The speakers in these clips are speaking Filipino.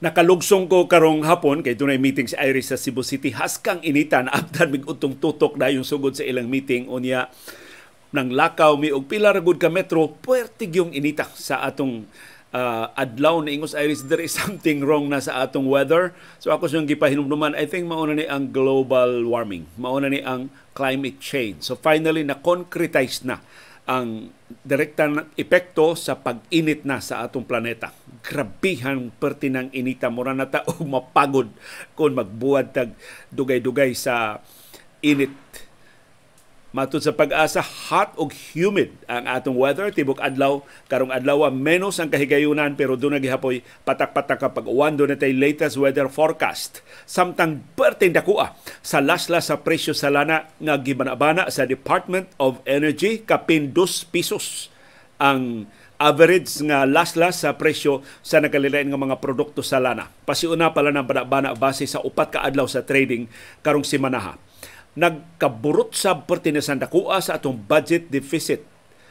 Nakalugsong ko karong hapon kay dunay meeting sa Iris sa Cebu City. Haskang inita na abdan mig utong tutok na yung sugod sa ilang meeting unya nang lakaw mi og pila ra ka metro puertig yung inita sa atong uh, adlaw na Ingos Iris there is something wrong na sa atong weather. So ako siyang gipahinumduman I think mauna ni ang global warming, mauna ni ang climate change. So finally na concretize na ang direktang epekto sa pag-init na sa atong planeta. Grabihan pertinang inita mura na ta og mapagod kung magbuwad tag dugay-dugay sa init Matud sa pag-asa, hot ug humid ang atong weather. Tibok adlaw, karong adlaw menos ang kahigayunan pero doon nagihapoy patak-patak kapag uwan doon natay latest weather forecast. Samtang perting dakua sa laslas sa presyo sa lana nga gibanabana sa Department of Energy kapin 2 pesos ang average nga laslas sa presyo sa nakalilain nga mga produkto sa lana. Pasiuna pala ng banabana base sa upat ka adlaw sa trading karong simanaha nagkaburot sa pertinesan dakua sa atong budget deficit.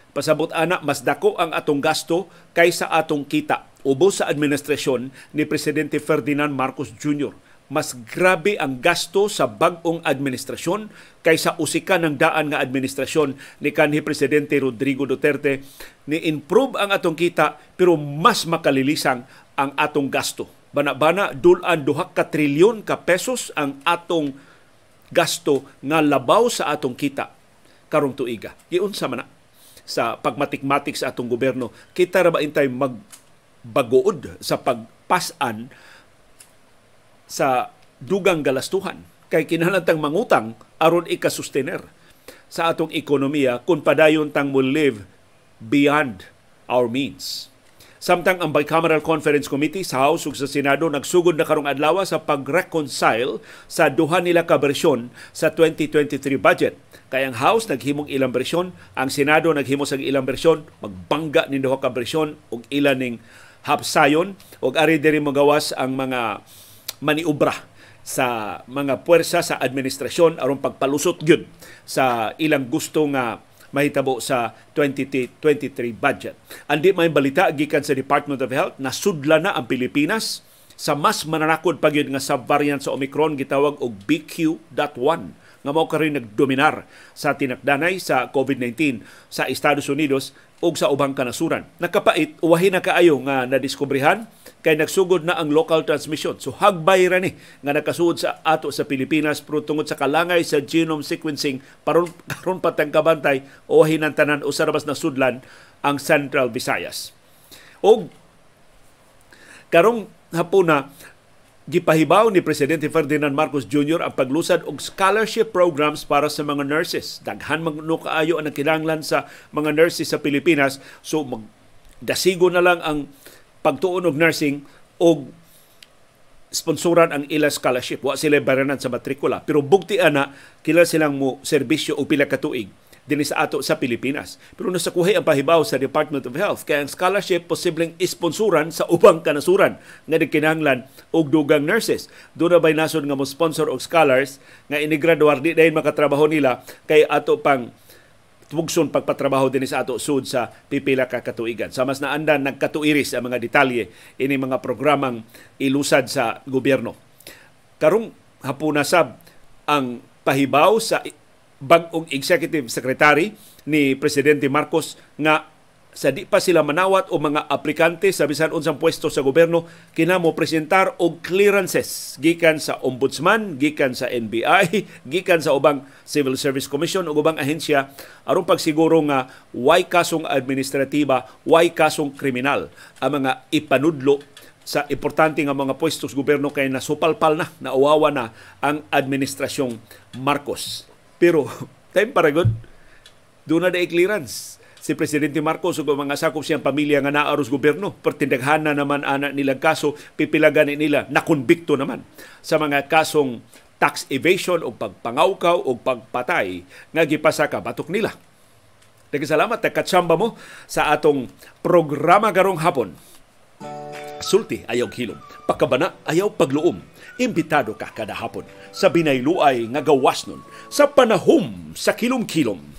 Pasabot ana mas dako ang atong gasto kaysa atong kita. Ubo sa administrasyon ni Presidente Ferdinand Marcos Jr. Mas grabe ang gasto sa bag-ong administrasyon kaysa usika ng daan nga administrasyon ni kanhi Presidente Rodrigo Duterte ni improve ang atong kita pero mas makalilisang ang atong gasto. Bana-bana dulan duha ka trilyon ka pesos ang atong gasto nga labaw sa atong kita karong tuiga. Giunsa man na sa pagmatikmatik sa atong gobyerno, kita ra ba intay magbagood sa pagpasan sa dugang galastuhan kay kinahanglan mangutang aron ikasustener sa atong ekonomiya kung padayon tang mo live beyond our means. Samtang ang Bicameral Conference Committee sa House ug sa Senado nagsugod na karong adlaw sa pag-reconcile sa duha nila ka bersyon sa 2023 budget. Kay ang House naghimong ilang bersyon, ang Senado naghimo sa ilang bersyon, magbangga ni duha ka bersyon ug ilan ning hapsayon ug ari diri magawas ang mga maniubra sa mga puwersa sa administrasyon aron pagpalusot gyud sa ilang gusto nga mahitabo sa 2023 budget. Andi may balita gikan sa Department of Health na sudla na ang Pilipinas sa mas mananakod pa nga subvariant sa Omicron gitawag og BQ.1 nga mao karon nagdominar sa tinakdanay sa COVID-19 sa Estados Unidos ug sa ubang kanasuran. Nakapait uwahi na kaayo nga nadiskubrihan kay nagsugod na ang local transmission. So hagbay ra ni nga nakasud sa ato sa Pilipinas pero tungod sa kalangay sa genome sequencing paron karon patang kabantay uwahi ng tanan usa ra na sudlan ang Central Visayas. Og karong hapon na gipahibaw ni Presidente Ferdinand Marcos Jr. ang paglusad og scholarship programs para sa mga nurses. Daghan magno kaayo ang kinahanglan sa mga nurses sa Pilipinas. So mag dasigo na lang ang pagtuon og nursing og sponsoran ang ila scholarship. Wa sila baranan sa matrikula. Pero bugti ana, kila silang mo serbisyo o pila ka tuig dinhi sa ato sa Pilipinas. Pero nasakuhay ang pahibaw sa Department of Health kaya ang scholarship posibleng isponsoran sa ubang kanasuran nga kinahanglan og dugang nurses. Doon na ba'y nasod nga mo sponsor og scholars nga inigraduar di dahil makatrabaho nila kay ato pang tugson pagpatrabaho din sa ato sud sa pipila ka katuigan. Sa mas naandan nagkatuiris ang mga detalye ini mga programang ilusad sa gobyerno. Karong hapuna sab ang pahibaw sa bag-ong executive secretary ni Presidente Marcos nga sa di pa sila manawat o mga aplikante sa bisan unsang pwesto sa gobyerno kinamo presentar og clearances gikan sa ombudsman, gikan sa NBI, gikan sa ubang Civil Service Commission ug ubang ahensya aron pagsiguro nga way kasong administratiba, way kasong kriminal ang mga ipanudlo sa importante nga mga pwestos gobyerno kay nasupalpal na, nauwawa na ang administrasyong Marcos. Pero, time para good, doon na clearance. Si Presidente Marcos ug mga sakop siyang pamilya nga naaros gobyerno, pertindaghan na naman ana nilang kaso, pipilagan nila, nakonbikto naman sa mga kasong tax evasion o pagpangawkaw o pagpatay nga gipasa ka batok nila. Nagkasalamat, nagkatsamba mo sa atong programa karong hapon. Sulti ayaw hilom, pagkabana ayaw pagluom imbitado ka kada hapon sa binayluay nga gawas nun sa panahom sa kilom-kilom.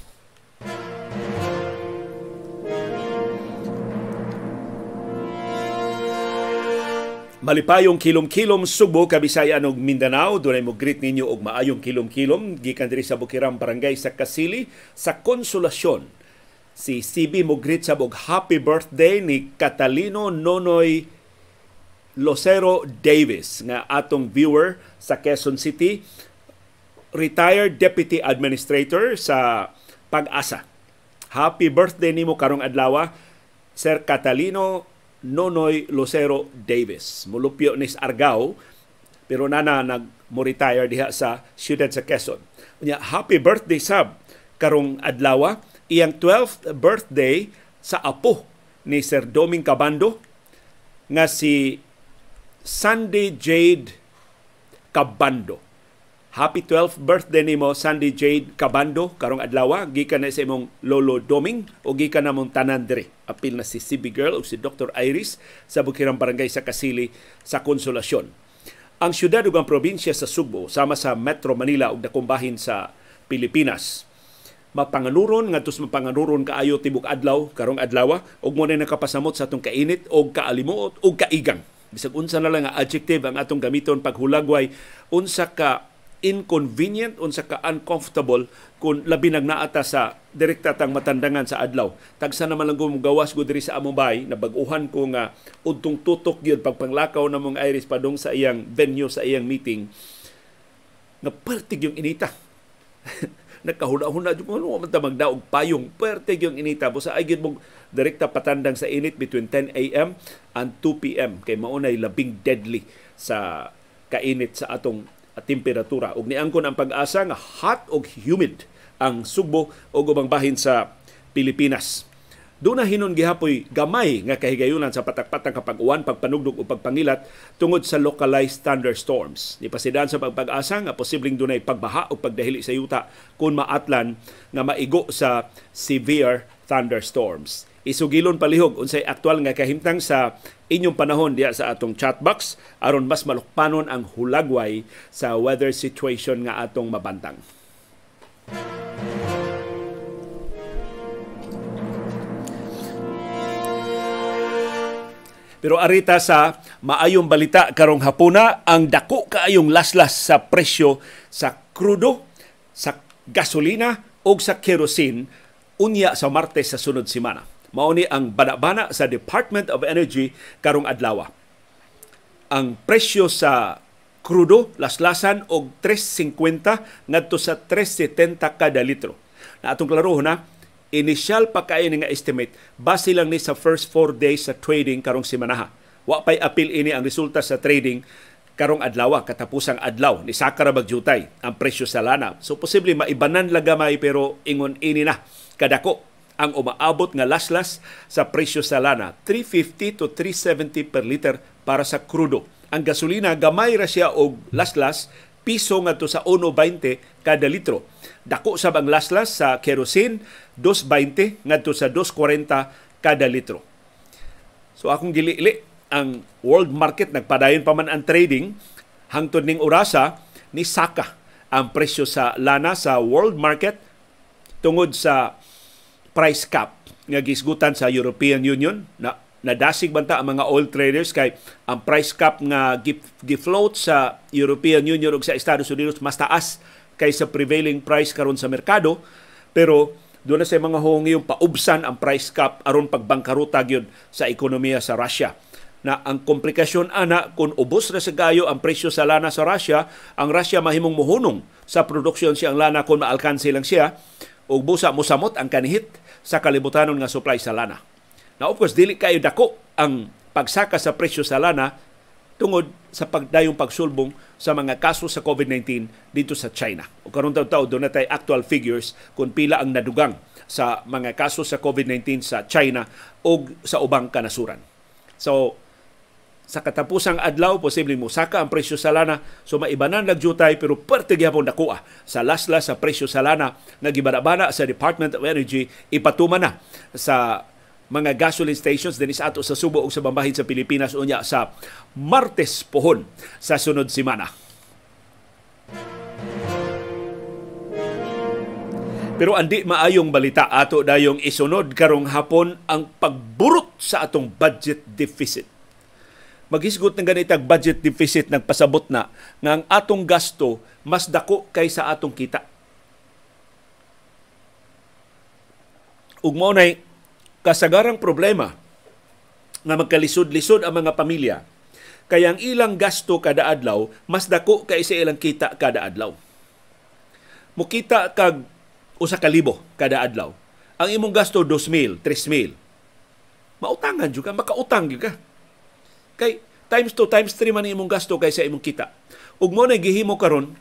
Malipayong kilom-kilom Subo, Kabisayan ug Mindanao, dunay mo greet ninyo og maayong kilom-kilom gikan diri sa Bukirang Barangay sa Kasili sa Konsolasyon. Si CB mo greet sa og happy birthday ni Catalino Nonoy Losero Davis nga atong viewer sa Quezon City, retired deputy administrator sa Pag-asa. Happy birthday nimo karong adlaw, Sir Catalino Nonoy Lucero Davis. Mulupyo ni Argao pero nana nag retire diha sa siyudad sa Quezon. Unya happy birthday sab karong adlaw iyang 12th birthday sa apo ni Sir Doming Cabando nga si Sunday Jade Cabando. Happy 12th birthday nimo Sandy Jade Cabando karong adlaw gikan na sa imong lolo Doming o gikan na mong tanan dire. Apil na si CB Girl o si Dr. Iris sa Bukirang Barangay sa Kasili sa Konsolasyon. Ang syudad ug ang probinsya sa Subo sama sa Metro Manila ug dakong bahin sa Pilipinas mapanganuron ngadto sa mapanganuron kaayo tibok adlaw karong adlaw ug mo na nakapasamot sa atong kainit og kaalimuot ug kaigang bisag unsa na lang nga adjective ang atong gamiton paghulagway unsa ka inconvenient unsa ka uncomfortable kung labi nag naata sa direkta tang matandangan sa adlaw. Tagsa naman lang kung gawas ko diri sa among bay na baguhan ko nga udtong tutok gyud pagpanglakaw na mong Iris padong sa iyang venue sa iyang meeting nga pertig yung inita. Nagkahuna-huna jud ano man ta magdaog payong pertig yung inita busa ay gyud mong direkta patandang sa init between 10 AM and 2 PM kay maunay labing deadly sa kainit sa atong temperatura ug niangkon ang pag-asa nga hot ug humid ang Sugbo ug ubang bahin sa Pilipinas. Doon na hinon gihapoy gamay nga kahigayunan sa patak-patang kapag-uwan, pagpanugdog o pagpangilat tungod sa localized thunderstorms. Nipasidan sa pagpag-asa nga posibleng dunay pagbaha o pagdahili sa yuta kung maatlan nga maigo sa severe thunderstorms. Isugilon palihog unsay aktual nga kahimtang sa inyong panahon diya sa atong chat box aron mas malukpanon ang hulagway sa weather situation nga atong mabantang. Pero arita sa maayong balita karong hapuna ang dako kaayong laslas sa presyo sa krudo, sa gasolina o sa kerosene unya sa Martes sa sunod semana. Mao ni ang banabana sa Department of Energy karong adlaw. Ang presyo sa krudo laslasan og 3.50 ngadto sa 3.70 kada litro. Na atong klaro na initial pa kay nga estimate base lang ni sa first 4 days sa trading karong semana. Wa pay apil ini ang resulta sa trading karong adlaw katapusang adlaw ni sakara bagjutay ang presyo sa lana. So posible maibanan lagamay pero ingon ini na kadako ang umaabot nga laslas sa presyo sa lana 350 to 370 per liter para sa krudo. Ang gasolina gamay ra siya og laslas piso ngadto sa 1.20 kada litro. Dako sa bang laslas sa kerosene 2.20 ngadto sa 2.40 kada litro. So akong gili ang world market nagpadayon pa man ang trading hangtod ning orasa ni Saka ang presyo sa lana sa world market tungod sa price cap nga gisgutan sa European Union. Na nadasig banta ang mga oil traders kay ang price cap nga gifloat sa European Union ug sa Estados Unidos mas taas kaysa prevailing price karon sa merkado. Pero doon na sa mga hongiyong paubsan ang price cap aron pagbangkaruta gyud sa ekonomiya sa Russia. Na ang komplikasyon ana kung ubos na sa gayo ang presyo sa lana sa Russia, ang Russia mahimong muhunong sa produksyon siyang lana kung maalkansi lang siya. Ug busa mosamot ang kanihit sa kalibutanon nga supply sa lana. Na of course dili kayo dako ang pagsaka sa presyo sa lana tungod sa pagdayong pagsulbong sa mga kaso sa COVID-19 dito sa China. O karon taw-taw doon natay actual figures kung pila ang nadugang sa mga kaso sa COVID-19 sa China o sa ubang kanasuran. So, sa katapusang adlaw posible mo saka ang presyo sa lana. So maibanan nagjutay pero perte gyapon nakuha. Sa lasla sa presyo sa lana gibana sa Department of Energy ipatuma na sa mga gasoline stations din sa ato sa Subo ug sa bambahin sa Pilipinas. Unya sa Martes pohon sa sunod semana. Pero andi maayong balita ato dayong isunod karong hapon ang pagburot sa atong budget deficit maghisgot ng ganitag budget deficit nagpasabot na nga ang atong gasto mas dako kaysa atong kita. Ug mao nay kasagarang problema nga magkalisod-lisod ang mga pamilya kaya ang ilang gasto kada adlaw mas dako kaysa ilang kita kada adlaw. Mukita kag usa ka libo kada adlaw. Ang imong gasto 2,000, 3,000. Mautangan jud ka, makautang jud ka Kay times 2 times 3 man imong gasto kaysa imong kita. Ug mo na gihimo karon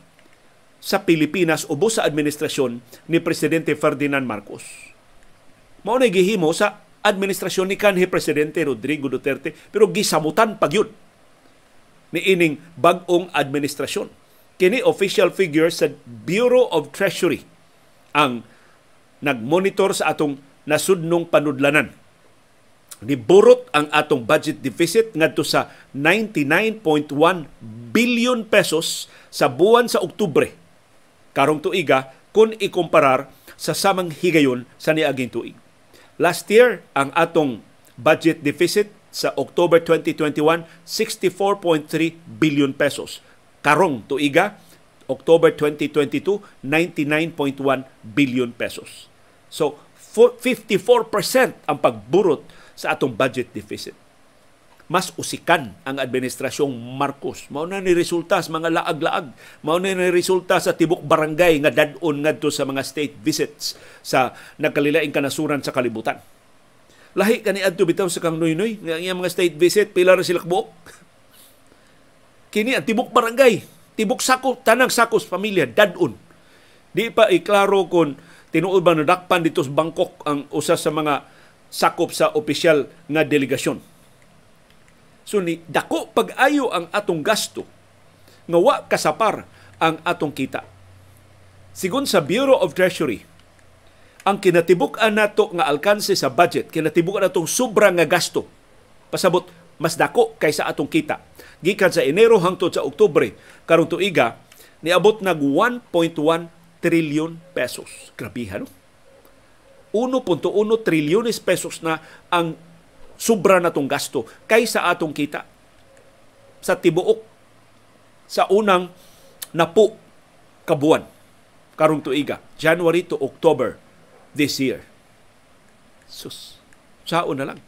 sa Pilipinas ubos sa administrasyon ni presidente Ferdinand Marcos. Mao na gihimo sa administrasyon ni kanhi presidente Rodrigo Duterte pero gisamutan pa gyud ni ining bag-ong administrasyon. Kini official figure sa Bureau of Treasury ang nagmonitor sa atong nasudnong panudlanan Niburot ang atong budget deficit ngadto sa 99.1 billion pesos sa buwan sa Oktubre karong tuiga kung ikumparar sa samang higayon sa niaging tuig. Last year, ang atong budget deficit sa October 2021, 64.3 billion pesos. Karong tuiga, October 2022, 99.1 billion pesos. So, 54% ang pagburot sa atong budget deficit. Mas usikan ang administrasyong Marcos. Mao ni resulta sa mga laag-laag. Mao ni resulta sa tibok barangay nga dadon ngadto sa mga state visits sa nagkalilaing kanasuran sa kalibutan. Lahi kani adto bitaw sa kang noy-noy nga mga state visit pila ra sila buok. Kini ang tibok barangay, tibok sako, tanang sakos pamilya dadon. Di pa iklaro kon tinuod ba nadakpan dito sa Bangkok ang usa sa mga sakop sa opisyal nga delegasyon. So ni dako pag-ayo ang atong gasto nga wa kasapar ang atong kita. Sigon sa Bureau of Treasury, ang kinatibuk-an nato nga alkanse sa budget, kinatibuk-an natong sobra nga gasto, pasabot mas dako kaysa atong kita. Gikan sa Enero hangtod sa Oktubre, karong tuiga, niabot nag 1.1 trillion pesos. Grabihan, no? 1.1 trilyones pesos na ang sobra natong gasto kaysa atong kita sa tibuok sa unang napo kabuan karong tuiga January to October this year. Sus saon na lang.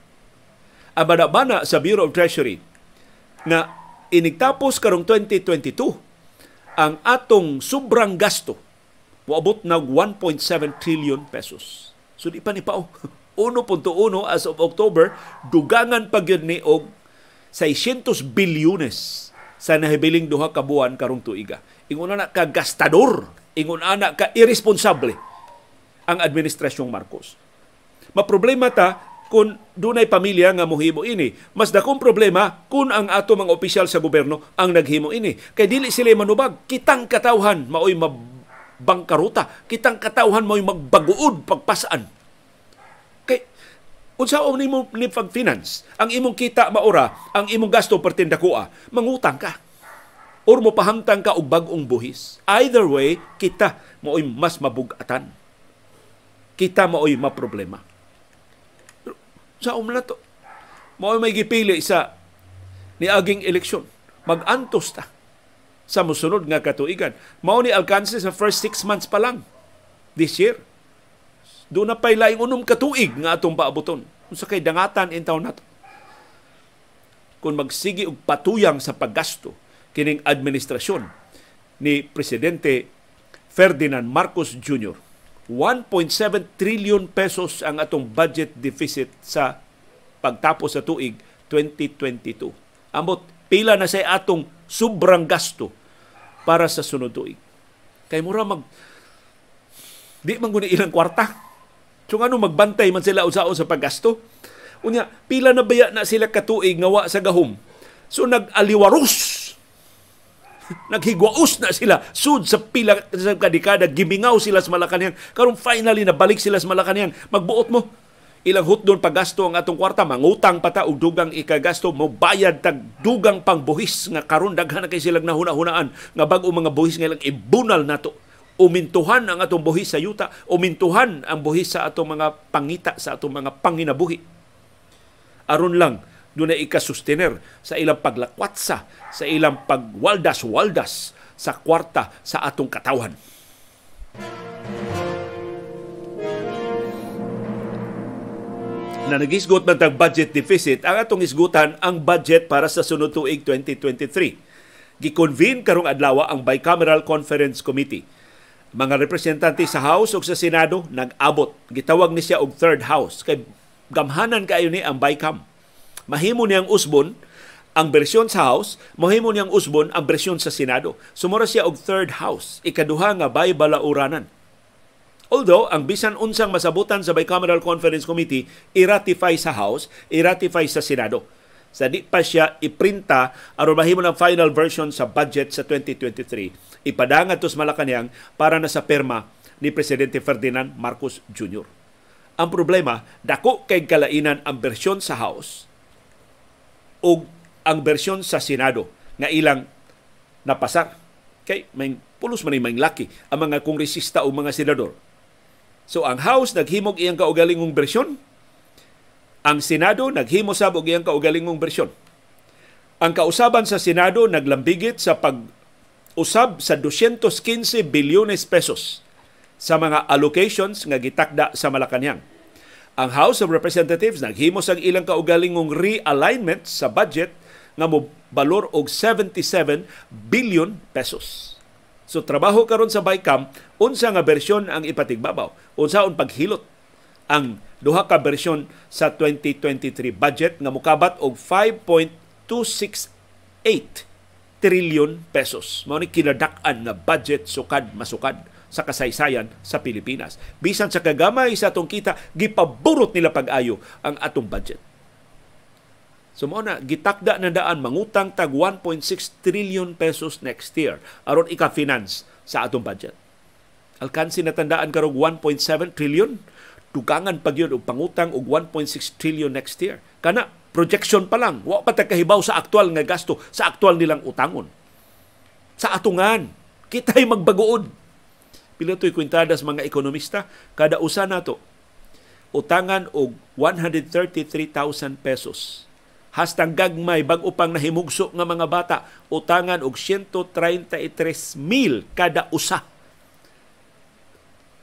Abana sa Bureau of Treasury na inigtapos karong 2022 ang atong sobrang gasto. Moabot na 1.7 trillion pesos So di pa ni pao. 1.1 as of October, dugangan pa gyud ni og 600 bilyones sa nahibiling duha ka buwan karong tuiga. Ingon na ka gastador, ingon ana ka irresponsable ang administrasyong Marcos. Maproblema ta kung dunay pamilya nga mohimo ini. Mas dakong problema kung ang ato mga opisyal sa gobyerno ang naghimo ini. Kay dili sila manubag, kitang katawhan maoy mab bangkaruta. Kitang katawhan mo'y magbaguod pagpasaan. Kay, unsa o nimo ni pag-finance, ang imong kita maura, ang imong gasto pertinda kuha, mangutang ka. Or mo pahamtang ka og bag-ong buhis. Either way, kita mo'y mas mabugatan. Kita mo'y maproblema. Sa umla to, mo'y may gipili sa niaging eleksyon. Mag-antos ta sa musunod nga katuigan. Mao ni alkanse sa first six months pa lang this year. Doon na pa'y laing unom katuig nga atong paabuton. Sa kay dangatan in taon nato. Kung magsigi og patuyang sa paggasto kining administrasyon ni Presidente Ferdinand Marcos Jr. 1.7 trillion pesos ang atong budget deficit sa pagtapos sa tuig 2022. Ambot pila na say atong sobrang gasto para sa sunod tuig. Kay mura mag di man guni ilang kwarta. So ano magbantay man sila usaon sa paggasto. Unya pila na baya na sila katuig nga wa sa gahom. So nag-aliwaros naghigwaos na sila sud sa pila sa kadikada gimingaw sila sa Malacañang karon finally nabalik sila sa Malacañang magbuot mo ilang hutdon paggasto ang atong kwarta mangutang pata og dugang ikagasto mo bayad tag dugang pangbuhis nga karon daghan kay silang nahuna-hunaan nga bag-o mga buhis nga ilang ibunal nato umintuhan ang atong buhis sa yuta umintuhan ang buhis sa atong mga pangita sa atong mga panginabuhi aron lang na ikasustener sa ilang paglakwatsa, sa ilang pagwaldas-waldas sa kwarta sa atong katawan. Na nagisgot man tag budget deficit, ang atong isgutan ang budget para sa sunod tuig 2023. Gikonvene karong adlaw ang Bicameral Conference Committee. Mga representante sa House ug sa Senado nag-abot. Gitawag ni siya og third house kay gamhanan kaayo ni ang Bicam. Mahimo niyang usbon ang bersyon sa House, mahimo niyang usbon ang bersyon sa Senado. Sumura siya og third house, ikaduha nga bay balauranan Although, ang bisan unsang masabutan sa Bicameral Conference Committee, i-ratify sa House, i-ratify sa Senado. Sa di pa siya iprinta aron mahimo ng final version sa budget sa 2023, ipadangat to sa Malacanang para na sa perma ni Presidente Ferdinand Marcos Jr. Ang problema, dako kay kalainan ang bersyon sa House o ang bersyon sa Senado nga ilang napasar. Kay may pulos man may laki ang mga kongresista o mga senador So ang House naghimog iyang kaugalingong bersyon. Ang Senado naghimo sab og iyang kaugalingong bersyon. Ang kausaban sa Senado naglambigit sa pag usab sa 215 bilyones pesos sa mga allocations nga gitakda sa Malacañang. Ang House of Representatives naghimo sa ilang kaugalingong realignment sa budget nga mo balor og 77 billion pesos. So trabaho karon sa BICAM, unsa nga bersyon ang ipatigbabaw? Unsaon paghilot ang duha ka bersyon sa 2023 budget nga mukabat og 5.268 trillion pesos. Mao ni kinadak-an nga budget sukad masukad sa kasaysayan sa Pilipinas. Bisan sa kagamay sa atong kita, gipaburot nila pag-ayo ang atong budget. So mo na gitakda na daan mangutang tag 1.6 trillion pesos next year aron ika-finance sa atong budget. Alkansi na tandaan karog 1.7 trillion dugangan pag yun og pangutang og 1.6 trillion next year. Kana projection pa lang, wa pa kahibaw sa aktual nga gasto sa aktual nilang utangon. Sa atungan, kitay magbaguod. Pila to'y kwintadas mga ekonomista, kada usa nato utangan og 133,000 pesos hastang gagmay bag upang nahimugso nga mga bata utangan og 133 mil kada usa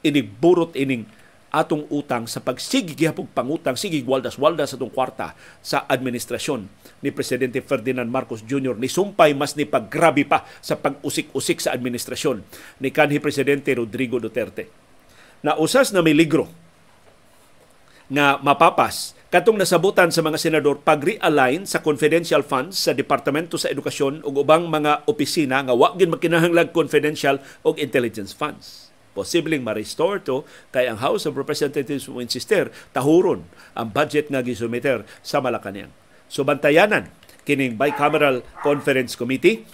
inig burot ining atong utang sa pagsigi gihapog pangutang sige waldas-waldas atong kwarta sa administrasyon ni presidente Ferdinand Marcos Jr. ni sumpay mas ni paggrabe pa sa pag-usik-usik sa administrasyon ni kanhi presidente Rodrigo Duterte. Na usas na miligro nga mapapas katong nasabutan sa mga senador pag-realign sa confidential funds sa Departamento sa Edukasyon ug ubang mga opisina nga wa gyud makinahanglan confidential og intelligence funds. Posibleng ma-restore to kay ang House of Representatives mo insister tahuron ang budget nga gisumiter sa Malacañang. So bantayanan kining bicameral conference committee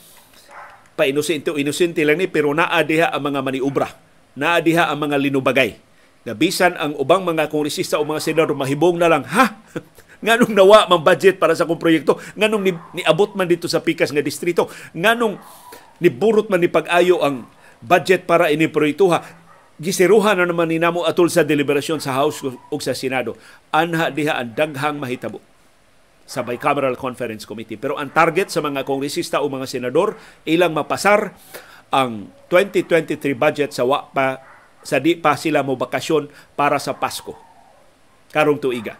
painusinti inusinti lang ni pero naa diha ang mga maniubra naa diha ang mga linubagay na bisan ang ubang mga kongresista o mga senador mahibong na lang, ha? nganong nawa mang budget para sa kong proyekto? Nganong ni, niabot man dito sa pikas nga distrito? Nganong niburot man ni pag-ayo ang budget para ini proyektuha? Gisiruhan na naman ni namo atol sa deliberasyon sa House o sa Senado. Anha diha ang daghang mahitabo sa Bicameral Conference Committee. Pero ang target sa mga kongresista o mga senador, ilang mapasar ang 2023 budget sa wa pa sa di pa sila mo bakasyon para sa Pasko karong tuiga.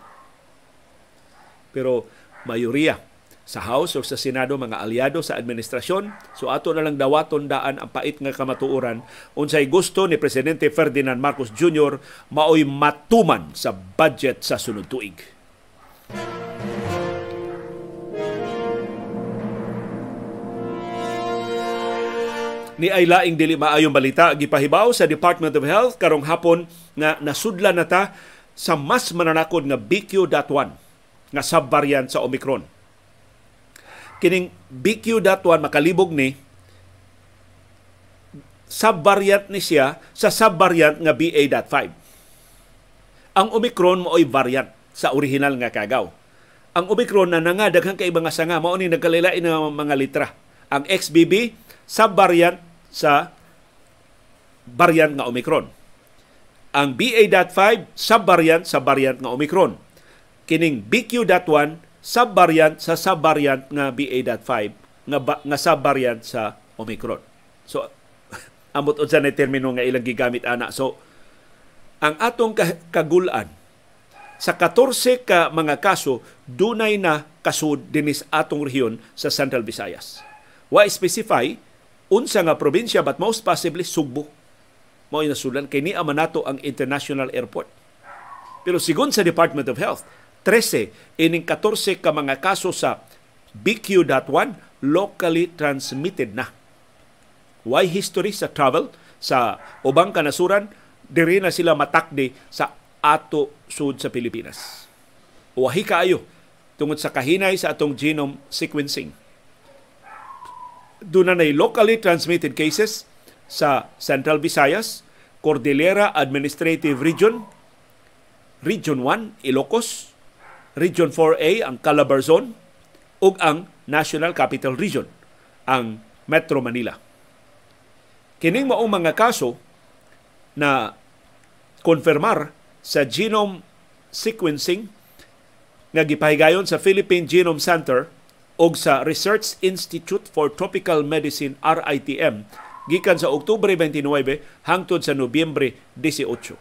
Pero mayoriya sa House o sa Senado mga aliado sa administrasyon so ato na lang dawaton daan ang pait nga kamatuoran unsay gusto ni presidente Ferdinand Marcos Jr. maoy matuman sa budget sa sunod tuig. Ni ay laing dili maayong balita gipahibaw sa Department of Health karong hapon nga nasudla na ta sa mas mananakod nga BQ.1 nga subvariant sa Omicron. Kining BQ.1 makalibog ni subvariant ni siya sa subvariant nga BA.5. Ang Omicron mo ay variant sa original nga kagaw. Ang Omicron na nangadaghan kay mga sanga mao ni nagkalilain nga mga litra. Ang XBB subvariant sa variant nga Omicron. Ang BA.5 subvariant sa variant nga Omicron. Kining BQ.1 sub-variant sa sub-variant nga BA.5 nga, nga sub-variant sa Omicron. So, amot unsa na termino nga ilang gigamit ana. So, ang atong kagulan sa 14 ka mga kaso dunay na kasud dinis atong rehiyon sa Central Visayas. Wa specify unsa nga probinsya but most possibly Sugbo. Mao nasulan kay ni amanato ang international airport. Pero sigon sa Department of Health, 13 ining 14 ka mga kaso sa BQ.1 locally transmitted na. Why history sa travel sa ubang kanasuran diri na sila matakde sa ato sud sa Pilipinas. Wahi kaayo tungod sa kahinay sa atong genome sequencing. Doon na locally transmitted cases sa Central Visayas, Cordillera Administrative Region, Region 1, Ilocos, Region 4A, ang Calabar Zone, ug ang National Capital Region, ang Metro Manila. Kining maong mga kaso na konfirmar sa genome sequencing nga gipahigayon sa Philippine Genome Center o sa Research Institute for Tropical Medicine RITM gikan sa Oktubre 29 hangtod sa Nobyembre 18.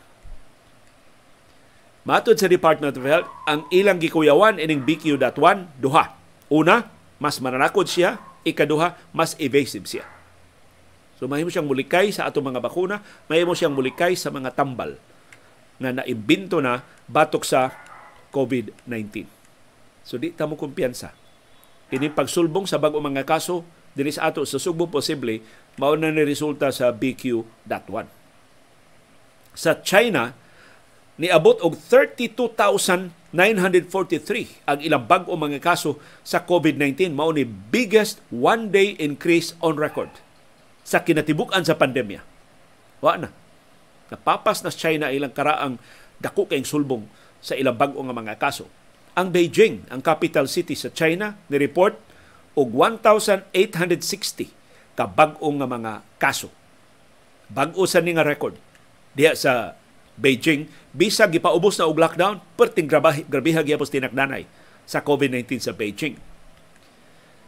Matod sa Department of Health, ang ilang gikuyawan ining BQ.1 duha. Una, mas mananakod siya, ikaduha, mas evasive siya. So mahimo siyang mulikay sa atong mga bakuna, mahimo siyang mulikay sa mga tambal nga naimbento na batok sa COVID-19. So di ta mo kumpiyansa. Ini pagsulbong sa bag-o mga kaso dinhi sa ato sa Subo posible mao na ni resulta sa BQ.1. Sa China niabot og 32,943 ang ilang bag-o mga kaso sa COVID-19 mao ni biggest one day increase on record sa kinatibuk-an sa pandemya. Wa na. Napapas na China ilang karaang dako kayong sulbong sa ilang bag-o nga mga kaso. Ang Beijing, ang capital city sa China, ni report og 1,860 ka bag-o nga mga kaso. Bag-o sa ni nga record diha sa Beijing bisag gipaubos na og lockdown perting grabe grabiha gyapon tinakdanay sa COVID-19 sa Beijing.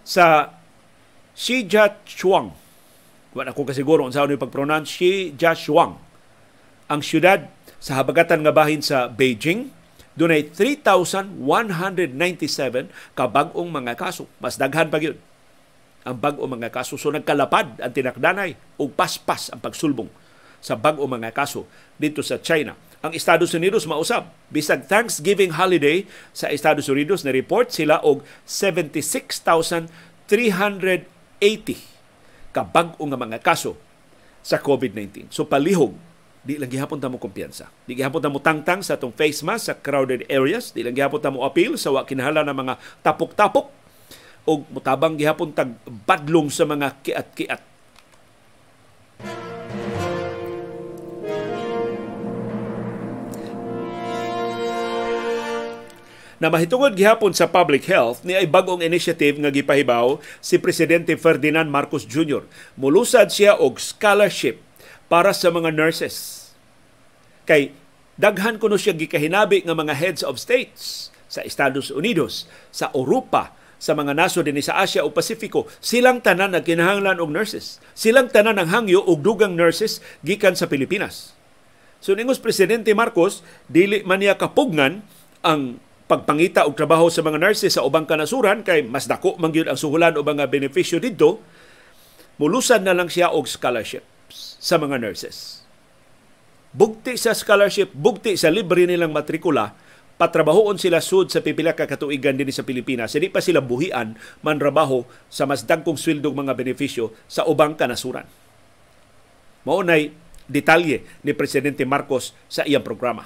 Sa Shijiazhuang, wala ko kasiguro unsa ano pag-pronounce Shijiazhuang, ang syudad sa habagatan nga bahin sa Beijing, dunay 3,197 ka bag-ong mga kaso. Mas daghan pa yun ang bag-o mga kaso. So nagkalapad ang tinakdanay o paspas ang pagsulbong sa bag-o mga kaso dito sa China. Ang Estados Unidos mausab. Bisag Thanksgiving holiday sa Estados Unidos na report sila og 76,380 ka bag-o nga mga kaso sa COVID-19. So palihog di lang gihapon ta mo kumpiyansa. Di gihapon ta mo tangtang sa atong face mask sa crowded areas, di lang gihapon ta mo appeal sa wa kinahanglan ng mga tapok-tapok o mutabang gihapon tag badlong sa mga kiat-kiat. na mahitungod gihapon sa public health ni ay bagong initiative nga gipahibaw si presidente Ferdinand Marcos Jr. Mulusad siya og scholarship para sa mga nurses. Kay daghan kuno siya gikahinabi nga mga heads of states sa Estados Unidos, sa Europa, sa mga naso dinhi sa Asia o Pasifiko, silang tanan nagkinahanglan og nurses. Silang tanan ang hangyo og dugang nurses gikan sa Pilipinas. So ningos presidente Marcos dili man niya kapugnan ang pagpangita og trabaho sa mga nurses sa ubang kanasuran kay mas dako man gyud ang suhulan o mga benepisyo didto mulusan na lang siya og scholarship sa mga nurses. Bugti sa scholarship, bugti sa libre nilang matrikula, patrabahoon sila sud sa pipila ka katuigan din sa Pilipinas. Hindi pa sila buhian manrabaho sa mas dagkong swildong mga benepisyo sa ubang kanasuran. Maunay detalye ni Presidente Marcos sa iyang programa.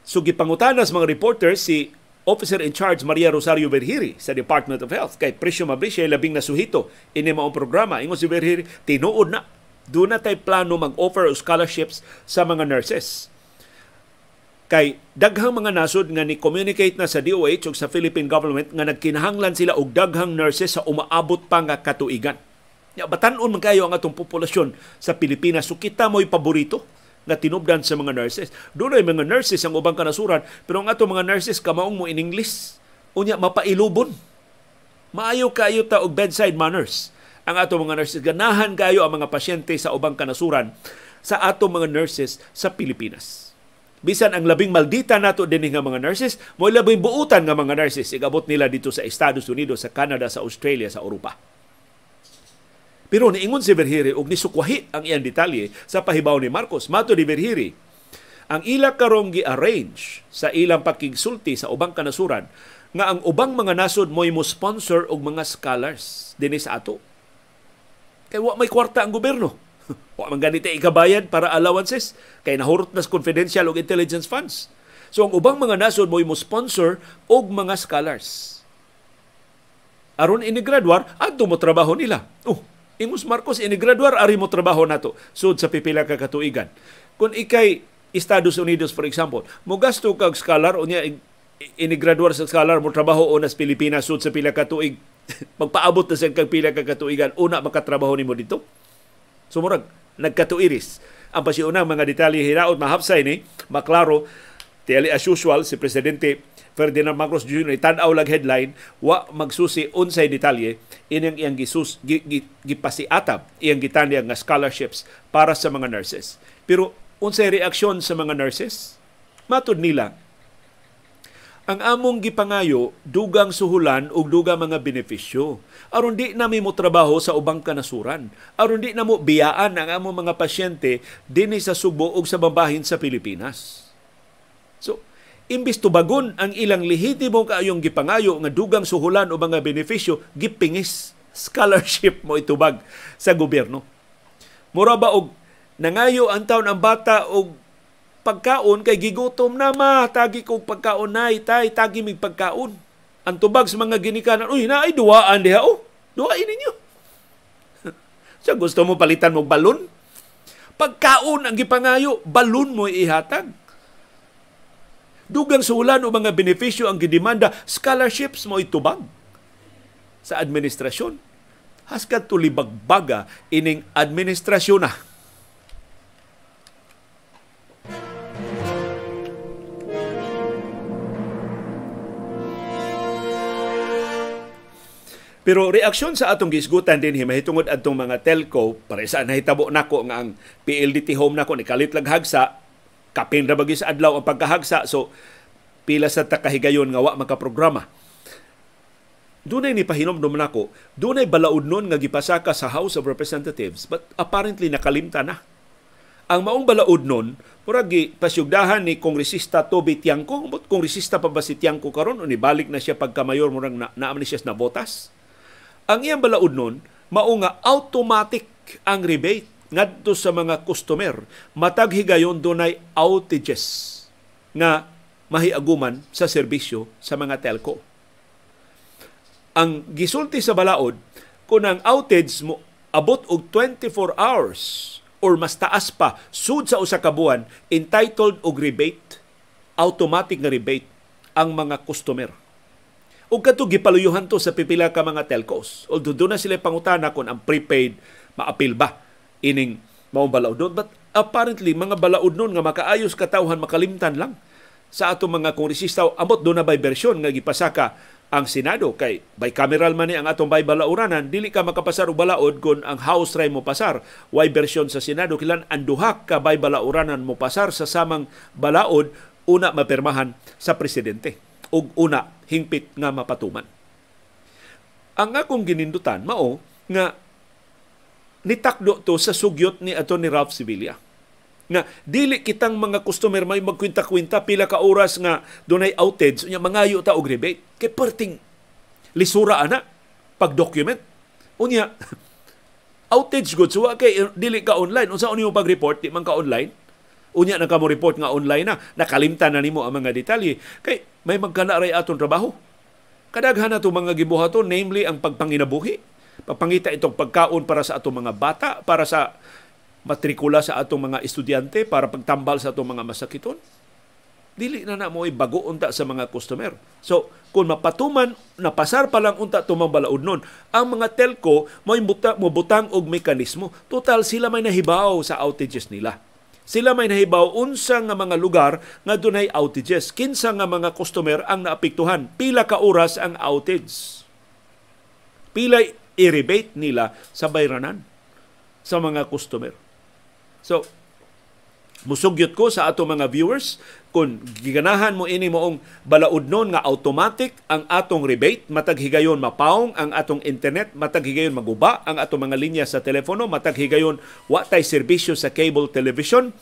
So gipangutanas mga reporters si Officer in Charge Maria Rosario Verhiri sa Department of Health kay presyo mabri siya labing nasuhito ini maong programa. Ingon si Verhiri, tinuod na doon na tayo plano mag-offer of scholarships sa mga nurses. Kay daghang mga nasod nga ni communicate na sa DOH ug sa Philippine government nga nagkinahanglan sila og daghang nurses sa umaabot pa nga katuigan. Ya batan-on man kayo ang atong populasyon sa Pilipinas. So kita mo'y paborito nga tinubdan sa mga nurses. Doon ay mga nurses ang ubang kanasuran, pero ang atong mga nurses kamaong mo in English. unya mapailubon. Maayo kayo ta og bedside manners ang ato mga nurses. Ganahan kayo ang mga pasyente sa ubang kanasuran sa ato mga nurses sa Pilipinas. Bisan ang labing maldita nato din nga mga nurses, mo labing buutan nga mga nurses igabot nila dito sa Estados Unidos, sa Canada, sa Australia, sa Europa. Pero niingon si Verhiri og nisukwahi ang iyang detalye sa pahibaw ni Marcos. Mato ni Verhiri, ang ila karong gi-arrange sa ilang pakigsulti sa ubang kanasuran nga ang ubang mga nasod mo'y mo sponsor og mga scholars dinhi sa ato. Kay wa may kwarta ang gobyerno. wa man ganito ikabayad para allowances kay nahurot nas confidential og intelligence funds. So ang ubang mga nasod mo'y mo sponsor og mga scholars. Aron ini graduar, adto mo trabaho nila. Oh, Ingus Marcos inigraduar ari mo trabaho nato sud sa pipila ka katuigan. Kung ikay Estados Unidos for example, mo gasto kag scholar unya inigraduar sa scholar mo trabaho o nas Pilipinas sud sa pila ka tuig magpaabot na sa kag pila ka katuigan una makatrabaho nimo dito. Sumurag nagkatuiris. Ang pasiuna mga detalye hinaot mahapsay ni maklaro Tiyali as usual, si Presidente Ferdinand Marcos Jr. tan-aw lag headline, wa magsusi unsay detalye ining iyang gisus gi, gi, gipasiatab iyang gitanya nga scholarships para sa mga nurses. Pero unsay reaksyon sa mga nurses? Matud nila, ang among gipangayo dugang suhulan ug dugang mga benepisyo. Aron di nami mo trabaho sa ubang kanasuran. Aron di namo biyaan ang among mga pasyente dinhi sa Subo ug sa babahin sa Pilipinas. So, imbis tubagon ang ilang lehitimo kaayong gipangayo nga dugang suhulan o mga benepisyo, gipingis scholarship mo itubag sa gobyerno. Mura ba og nangayo ang taon ang bata og pagkaon kay gigutom na ma tagi kog pagkaon nay tay tagi mig pagkaon. Ang tubag sa mga ginikanan uy na ay duwaan diha oh. Duwain ninyo. Sa gusto mo palitan mo balon? Pagkaon ang gipangayo balon mo ihatag. Dugang sulan o mga benepisyo ang gidemanda, scholarships mo itubag sa administrasyon. Haskat tulibagbaga ining administrasyon na. Pero reaksyon sa atong gisgutan din himahitungod adtong mga telco para sa nahitabo nako nga ang PLDT home nako ni kalit lag hagsa kapin ra sa adlaw ang pagkahagsa. So pila sa takahigayon nga wa makaprograma. Dunay ni pahinomdom nako dunay balaod nun nga gipasaka sa House of Representatives but apparently nakalimta na. Ang maong balaod nun murag pasyugdahan ni kongresista Toby Tiangco but kongresista pa ba si Tiangco karon? O balik na siya pagka mayor murag na, na siya na botas ang iyang balaod nun mao nga automatic ang rebate ngadto sa mga customer matag higayon dunay outages nga mahiaguman sa serbisyo sa mga telco. Ang gisulti sa balaod kung ang outage mo abot og 24 hours or mas taas pa sud sa usa ka buwan entitled og rebate automatic nga rebate ang mga customer. Ug kadto gipaluyuhan to sa pipila ka mga telcos. Although doon na sila pangutana kung ang prepaid maapil ba ining mao balaod but apparently mga balaod nun nga makaayos katawhan makalimtan lang sa ato mga kongresista. Amot do na bay bersyon nga gipasaka ang Senado? Kay bicameral man ni ang atong bay balauranan dili ka makapasar og balaod kon ang House ray mo pasar. Way bersyon sa Senado? Kilan ang duha ka bay balauranan mo pasar sa samang balaod una mapirmahan sa presidente ug una hingpit nga mapatuman. Ang akong ginindutan mao nga nitakdo to sa sugyot ni ato ni Ralph Sevilla nga dili kitang mga customer may magkwinta-kwinta pila ka oras nga dunay outage unya mangayo ta og rebate. Kay perting lisura ana pag document. Unya outage goods wa kay dili ka online. Unsa unyo pag report di man ka online unya na ka mo report nga online na nakalimtan na nimo ang mga detalye kay may magkana ray aton trabaho kadaghan na mga gibuhaton namely ang pagpanginabuhi Papangita itong pagkaon para sa atong mga bata, para sa matrikula sa atong mga estudyante, para pagtambal sa atong mga masakiton. Dili na na mo bago unta sa mga customer. So, kung mapatuman, napasar pa lang unta tumang balaod nun, ang mga telco mo buta, mo butang og mekanismo. Total, sila may nahibaw sa outages nila. Sila may nahibaw unsa nga mga lugar nga dunay outages. Kinsa nga mga customer ang naapektuhan. Pila ka oras ang outage. Pila i-rebate nila sa bayranan sa mga customer. So, musugyot ko sa ato mga viewers kung giganahan mo ini moong balaod nun nga automatic ang atong rebate matag higayon mapaong ang atong internet matag higayon maguba ang atong mga linya sa telepono matag higayon wa tay serbisyo sa cable television.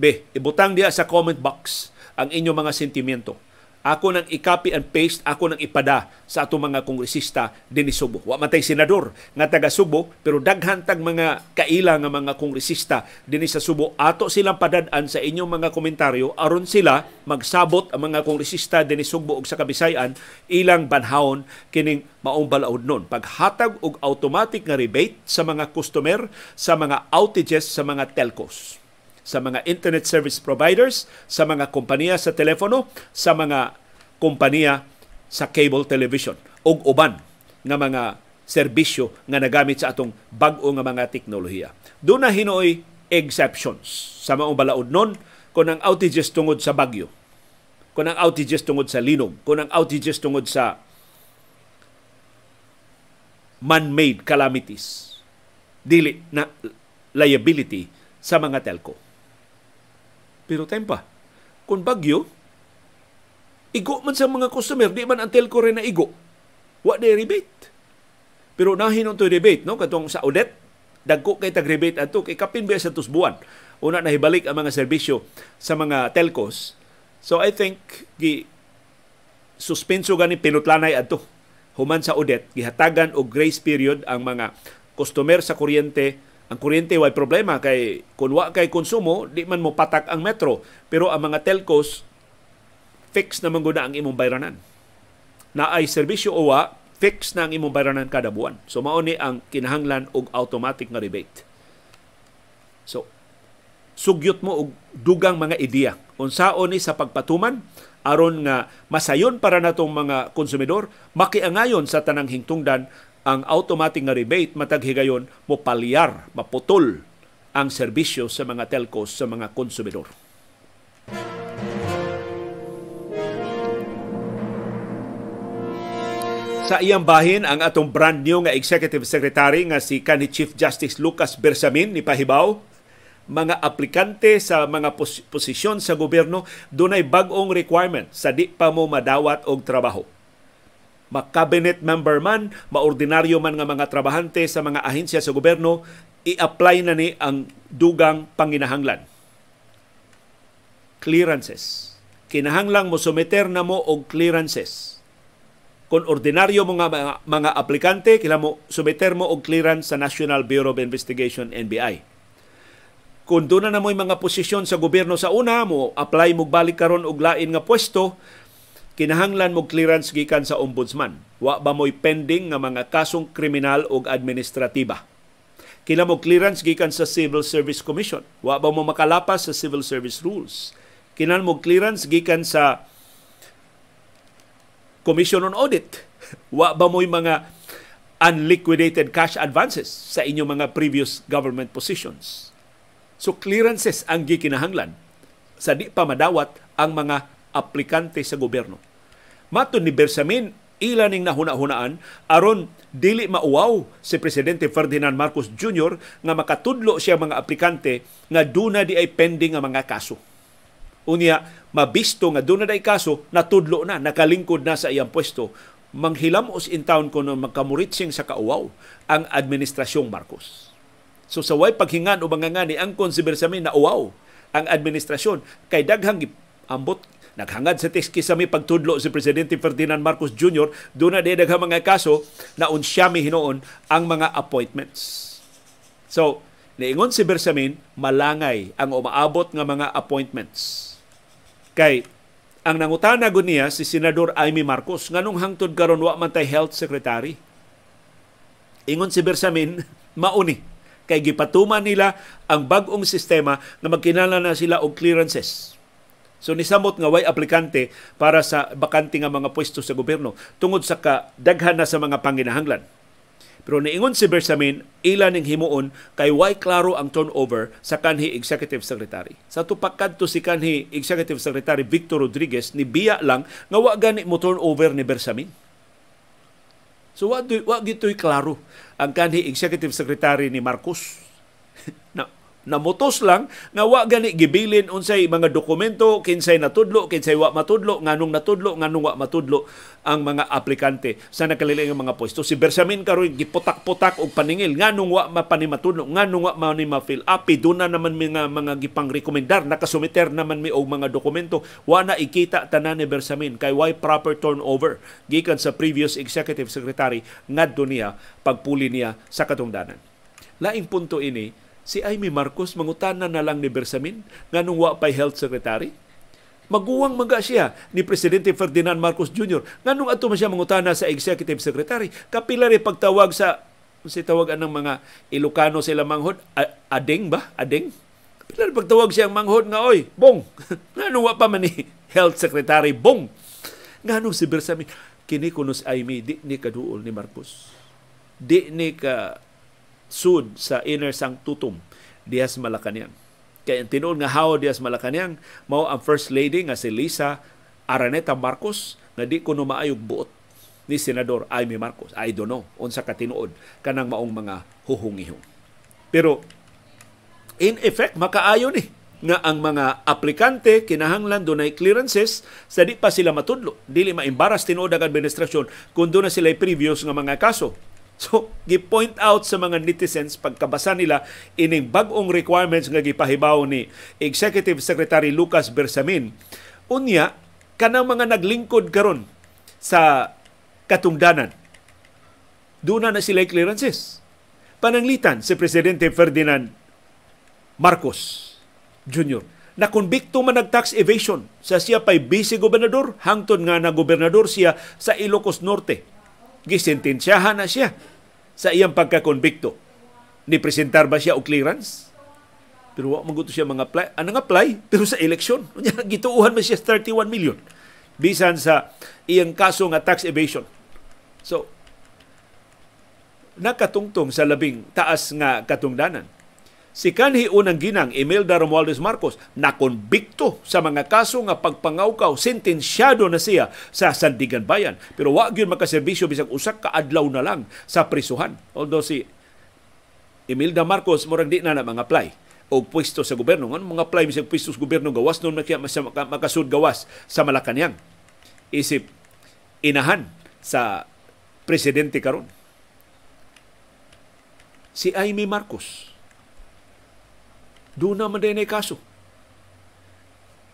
Be ibutang diya sa comment box ang inyong mga sentimiento ako nang i-copy and paste, ako nang ipada sa ato mga kongresista din ni Subo. Wa matay senador nga taga Subo, pero daghan tag mga kaila nga mga kongresista din sa Subo. Ato silang padad-an sa inyong mga komentaryo aron sila magsabot ang mga kongresista din ni Subo ug sa Kabisayan ilang banhawon kining maong balaod nun. Paghatag og automatic nga rebate sa mga customer sa mga outages sa mga telcos sa mga internet service providers, sa mga kompanya sa telepono, sa mga kompanya sa cable television ug uban nga mga serbisyo nga nagamit sa atong bag-o nga mga teknolohiya. Doon na hinoy exceptions sa mga balaod nun kung ang outages tungod sa bagyo, kung ang outages tungod sa linog, kung ang outages tungod sa man-made calamities, dili na liability sa mga telco. Pero tempa, kung bagyo, igo man sa mga customer, di man ang telco rin na igo. Wa de rebate. Pero nahin to rebate, no? Katong sa audit, dagko kay tag-rebate ato kay kapin ba sa tusbuan. Una na hibalik ang mga serbisyo sa mga telcos. So I think gi suspenso gani pinutlanay adto human sa audit gihatagan og grace period ang mga customer sa kuryente ang kuryente way problema? Kay kun wa kay konsumo di man mo patak ang metro. Pero ang mga telcos fix naman gud ang imong bayranan. Na ay serbisyo o wa fix na ang imong bayranan kada buwan. So mao ni ang kinahanglan og automatic nga rebate. So sugyot mo og dugang mga ideya. Unsaon ni sa pagpatuman aron nga masayon para natong mga konsumidor makiangayon sa tanang hingtungdan ang automatic nga rebate matag higayon mo palyar, maputol ang serbisyo sa mga telcos sa mga konsumidor. Sa iyang bahin, ang atong brand new nga Executive Secretary nga si kanhi Chief Justice Lucas Bersamin ni Pahibaw, mga aplikante sa mga pos- posisyon sa gobyerno dunay bag-ong requirement sa di pa mo madawat og trabaho makabinet member man, maordinaryo man nga mga trabahante sa mga ahensya sa gobyerno, i-apply na ni ang dugang panginahanglan. Clearances. Kinahanglang mo sumeter na mo og clearances. Kung ordinaryo mo nga mga, mga aplikante, kila mo sumeter mo og clearance sa National Bureau of Investigation, NBI. Kung doon na mo mga posisyon sa gobyerno sa una, mo apply mo balik karon og lain nga pwesto, kinahanglan mo clearance gikan sa ombudsman. Wa ba mo'y pending nga mga kasong kriminal o administratiba. Kila mo clearance gikan sa Civil Service Commission. Wa ba mo makalapas sa Civil Service Rules. Kinahanglan mo clearance gikan sa Commission on Audit. Wa ba mo'y mga unliquidated cash advances sa inyong mga previous government positions. So clearances ang gikinahanglan sa di pa madawat ang mga aplikante sa gobyerno. Maton ni Bersamin, ila ning nahuna-hunaan aron dili mauwaw si presidente Ferdinand Marcos Jr. nga makatudlo siya mga aplikante nga duna di ay pending nga mga kaso. Unya mabisto nga duna day kaso natudlo na nakalingkod na sa iyang pwesto manghilamos in town ko no magkamuritsing sa kauwaw ang administrasyong Marcos. So sa way paghingan o mangangani ang konsibersamin na uwaw ang administrasyon kay daghang ambot Naghangad sa tiski sa may pagtudlo si Presidente Ferdinand Marcos Jr. doon na dinagha mga kaso na unsyami hinoon ang mga appointments. So, niingon si Bersamin, malangay ang umaabot nga mga appointments. Kay ang nangutana gud niya si Senador Amy Marcos nganong hangtod karon wa man tay health secretary. Ingon si Bersamin, mauni kay gipatuman nila ang bag-ong sistema na magkinala na sila og clearances So nisamot nga way aplikante para sa bakante nga mga pwesto sa gobyerno tungod sa kadaghan na sa mga panginahanglan. Pero niingon si Bersamin, ila ning himuon kay why klaro ang turnover sa kanhi executive secretary. Sa tupakad to si kanhi executive secretary Victor Rodriguez ni biya lang nga wa gani mo turnover ni Bersamin. So wa wa gitoy klaro ang kanhi executive secretary ni Marcos. na namutos lang nga wa gani gibilin unsay mga dokumento kinsay natudlo kinsay wa matudlo nganong natudlo nganong wa matudlo ang mga aplikante sa nakaliling mga pwesto. Si Bersamin karon giputak-putak og paningil nganong wa mapanimatudlo nganong wa mani ma-fill up duna naman mga mga gipang rekomendar nakasumiter naman mi og mga dokumento. Wa na ikita tanan ni Bersamin kay why proper turnover gikan sa previous executive secretary ngadto niya pagpuli niya sa katungdanan. Laing punto ini si Amy Marcos mangutana na lang ni Bersamin nganong wa pay health secretary maguwang maga siya ni Presidente Ferdinand Marcos Jr. Nganong ato man siya mangutana sa Executive Secretary? Kapila rin pagtawag sa si tawag ng mga Ilocano sila manghod, adeng ba? Adeng? Kapila rin pagtawag siya manghod nga, oy, bong! Nganong wa pa man ni Health Secretary, bong! Nganong si Bersamin? Kini kunos Amy, di ni kaduol ni Marcos. Di ni ka sud sa inner sanctutum Diaz Malacañang. Kaya ang nga how Diaz Malacañang mao ang first lady nga si Lisa Araneta Marcos nga di kuno maayog buot ni senador Aimee Marcos. I don't know unsa ka tinuod kanang maong mga huhungihong. Pero in effect makaayo ni nga ang mga aplikante kinahanglan dunay clearances sa di pa sila matudlo dili maimbaras tinuod ang administrasyon kun na sila previous nga mga kaso So, gi-point out sa mga netizens pagkabasa nila ining bag-ong requirements nga gipahibaw ni Executive Secretary Lucas Bersamin. Unya, kanang mga naglingkod karon sa katungdanan. Doon na sila clearances. Pananglitan si Presidente Ferdinand Marcos Jr. na konbikto man nag-tax evasion sa siya pa'y vice gobernador hangtod nga na gobernador siya sa Ilocos Norte gisentensyahan na siya sa iyang pagkakonbikto. Ni presentar ba siya og clearance? Pero wa maguto siya mga apply. Anong apply? Pero sa eleksyon. Gituuhan man siya 31 million. Bisan sa iyang kaso nga tax evasion. So, nakatungtong sa labing taas nga katungdanan Si kanhi unang ginang Imelda Romualdez Marcos nakonbikto sa mga kaso nga pagpangawkaw, sentensyado na siya sa Sandigan Bayan. Pero wa gyud makaserbisyo bisag usak ka adlaw na lang sa prisuhan. Although si Imelda Marcos murag di na na mga apply o pwesto sa gobyerno. Ano mga apply bisag pwesto sa gobyerno gawas noon makiya makasud gawas sa Malacañang. Isip inahan sa presidente karon. Si Amy Marcos doon naman din kaso.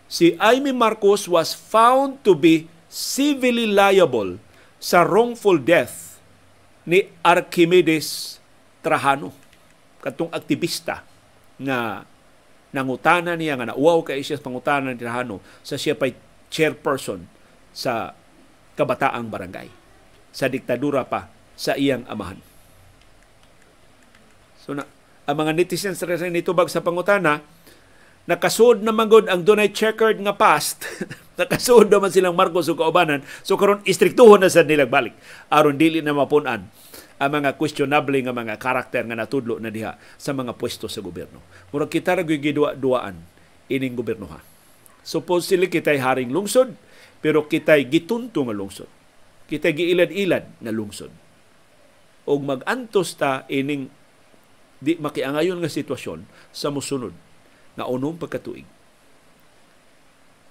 Si Amy Marcos was found to be civilly liable sa wrongful death ni Archimedes Trajano, katong aktivista nga nangutana niya nga nauwaw kay siya pangutana ni Trajano sa siya pa'y chairperson sa kabataang barangay sa diktadura pa sa iyang amahan. So na ang mga netizens rin nitubag sa pangutana, nakasud na magod ang dunay checkered nga past. nakasud naman silang Marcos ug kaubanan. So karon istriktuhon na sa nilang balik aron dili na mapunan ang mga questionable nga mga karakter nga natudlo na diha sa mga pwesto sa gobyerno. Murag kita ra gidua-duaan ining gobyerno ha. Supposedly kitay haring lungsod, pero kitay gitunto nga lungsod. Kitay giilad-ilad na lungsod. Og magantos ta ining di makiangayon nga sitwasyon sa musunod nga unong pagkatuig.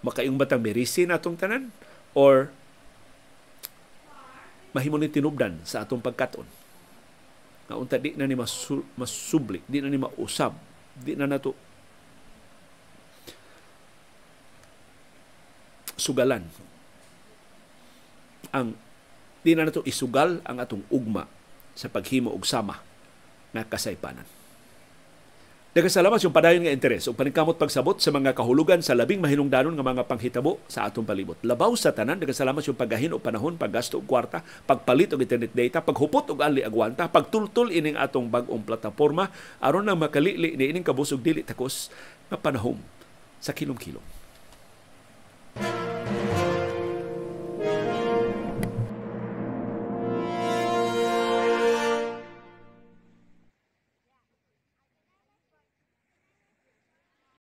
Makaing batang merisi na atong tanan or mahimo ni tinubdan sa atong pagkaton. Nga unta di na ni masu, masubli, di na ni mausab, di na nato sugalan ang di na nato isugal ang atong ugma sa paghimo og sama nga kasaypanan. Nagkasalamat yung padayon nga interes o paningkamot pagsabot sa mga kahulugan sa labing mahinungdanon nga mga panghitabo sa atong palibot. Labaw sa tanan, nagkasalamat yung paggahin o panahon, paggasto og kwarta, pagpalit og internet data, paghupot og ali agwanta, pagtultol ining atong bag-ong plataporma aron na makalili ni ining kabusog dili takos nga panahon sa kilom-kilom.